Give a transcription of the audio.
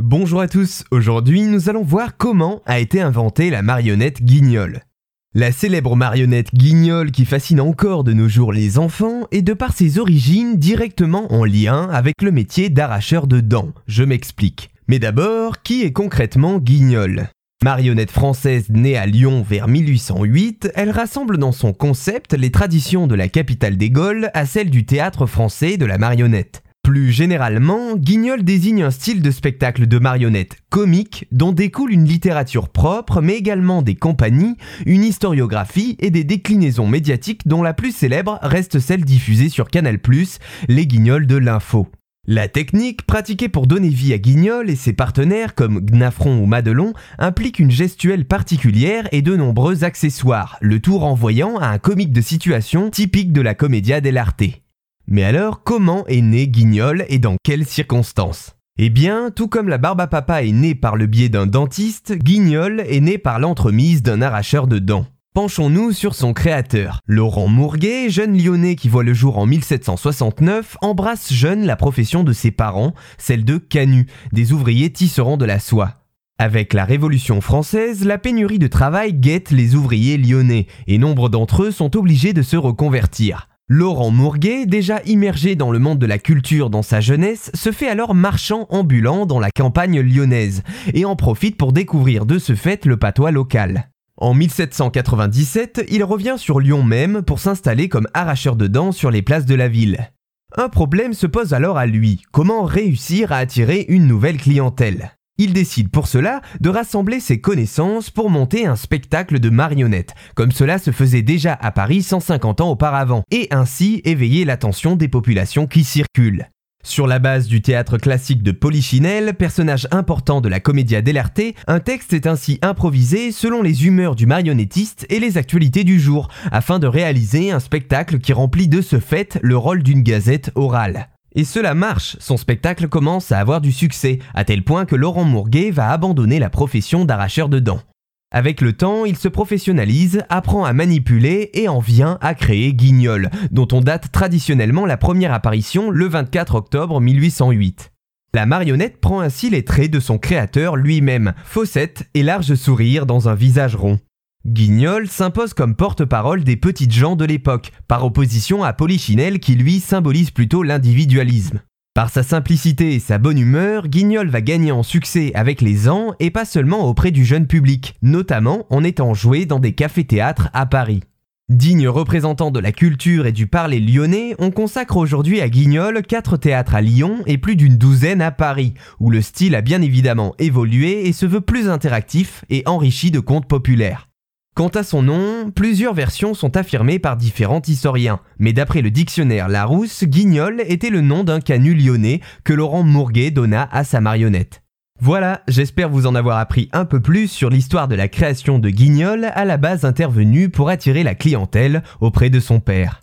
Bonjour à tous, aujourd'hui nous allons voir comment a été inventée la marionnette guignol. La célèbre marionnette guignol qui fascine encore de nos jours les enfants est de par ses origines directement en lien avec le métier d'arracheur de dents. Je m'explique. Mais d'abord, qui est concrètement guignol? Marionnette française née à Lyon vers 1808, elle rassemble dans son concept les traditions de la capitale des Gaules à celles du théâtre français de la marionnette. Plus généralement, Guignol désigne un style de spectacle de marionnette comique dont découle une littérature propre mais également des compagnies, une historiographie et des déclinaisons médiatiques dont la plus célèbre reste celle diffusée sur Canal+, les Guignols de l'info. La technique pratiquée pour donner vie à Guignol et ses partenaires comme Gnafron ou Madelon implique une gestuelle particulière et de nombreux accessoires, le tout renvoyant à un comique de situation typique de la commedia dell'arte. Mais alors, comment est né Guignol et dans quelles circonstances? Eh bien, tout comme la barbe à papa est née par le biais d'un dentiste, Guignol est né par l'entremise d'un arracheur de dents. Penchons-nous sur son créateur. Laurent Mourguet, jeune lyonnais qui voit le jour en 1769, embrasse jeune la profession de ses parents, celle de canut, des ouvriers tisserands de la soie. Avec la Révolution française, la pénurie de travail guette les ouvriers lyonnais, et nombre d'entre eux sont obligés de se reconvertir. Laurent Mourguet, déjà immergé dans le monde de la culture dans sa jeunesse, se fait alors marchand ambulant dans la campagne lyonnaise et en profite pour découvrir de ce fait le patois local. En 1797, il revient sur Lyon même pour s'installer comme arracheur de dents sur les places de la ville. Un problème se pose alors à lui, comment réussir à attirer une nouvelle clientèle? Il décide pour cela de rassembler ses connaissances pour monter un spectacle de marionnettes, comme cela se faisait déjà à Paris 150 ans auparavant, et ainsi éveiller l'attention des populations qui circulent. Sur la base du théâtre classique de Polichinelle, personnage important de la commedia dell'arte, un texte est ainsi improvisé selon les humeurs du marionnettiste et les actualités du jour, afin de réaliser un spectacle qui remplit de ce fait le rôle d'une gazette orale. Et cela marche, son spectacle commence à avoir du succès, à tel point que Laurent Mourguet va abandonner la profession d'arracheur de dents. Avec le temps, il se professionnalise, apprend à manipuler et en vient à créer Guignol, dont on date traditionnellement la première apparition le 24 octobre 1808. La marionnette prend ainsi les traits de son créateur lui-même, fossette et large sourire dans un visage rond. Guignol s'impose comme porte-parole des petites gens de l'époque, par opposition à Polichinelle qui lui symbolise plutôt l'individualisme. Par sa simplicité et sa bonne humeur, Guignol va gagner en succès avec les ans et pas seulement auprès du jeune public, notamment en étant joué dans des cafés-théâtres à Paris. Digne représentant de la culture et du parler lyonnais, on consacre aujourd'hui à Guignol quatre théâtres à Lyon et plus d'une douzaine à Paris, où le style a bien évidemment évolué et se veut plus interactif et enrichi de contes populaires. Quant à son nom, plusieurs versions sont affirmées par différents historiens, mais d'après le dictionnaire Larousse, Guignol était le nom d'un canut lyonnais que Laurent Mourguet donna à sa marionnette. Voilà, j'espère vous en avoir appris un peu plus sur l'histoire de la création de Guignol à la base intervenue pour attirer la clientèle auprès de son père.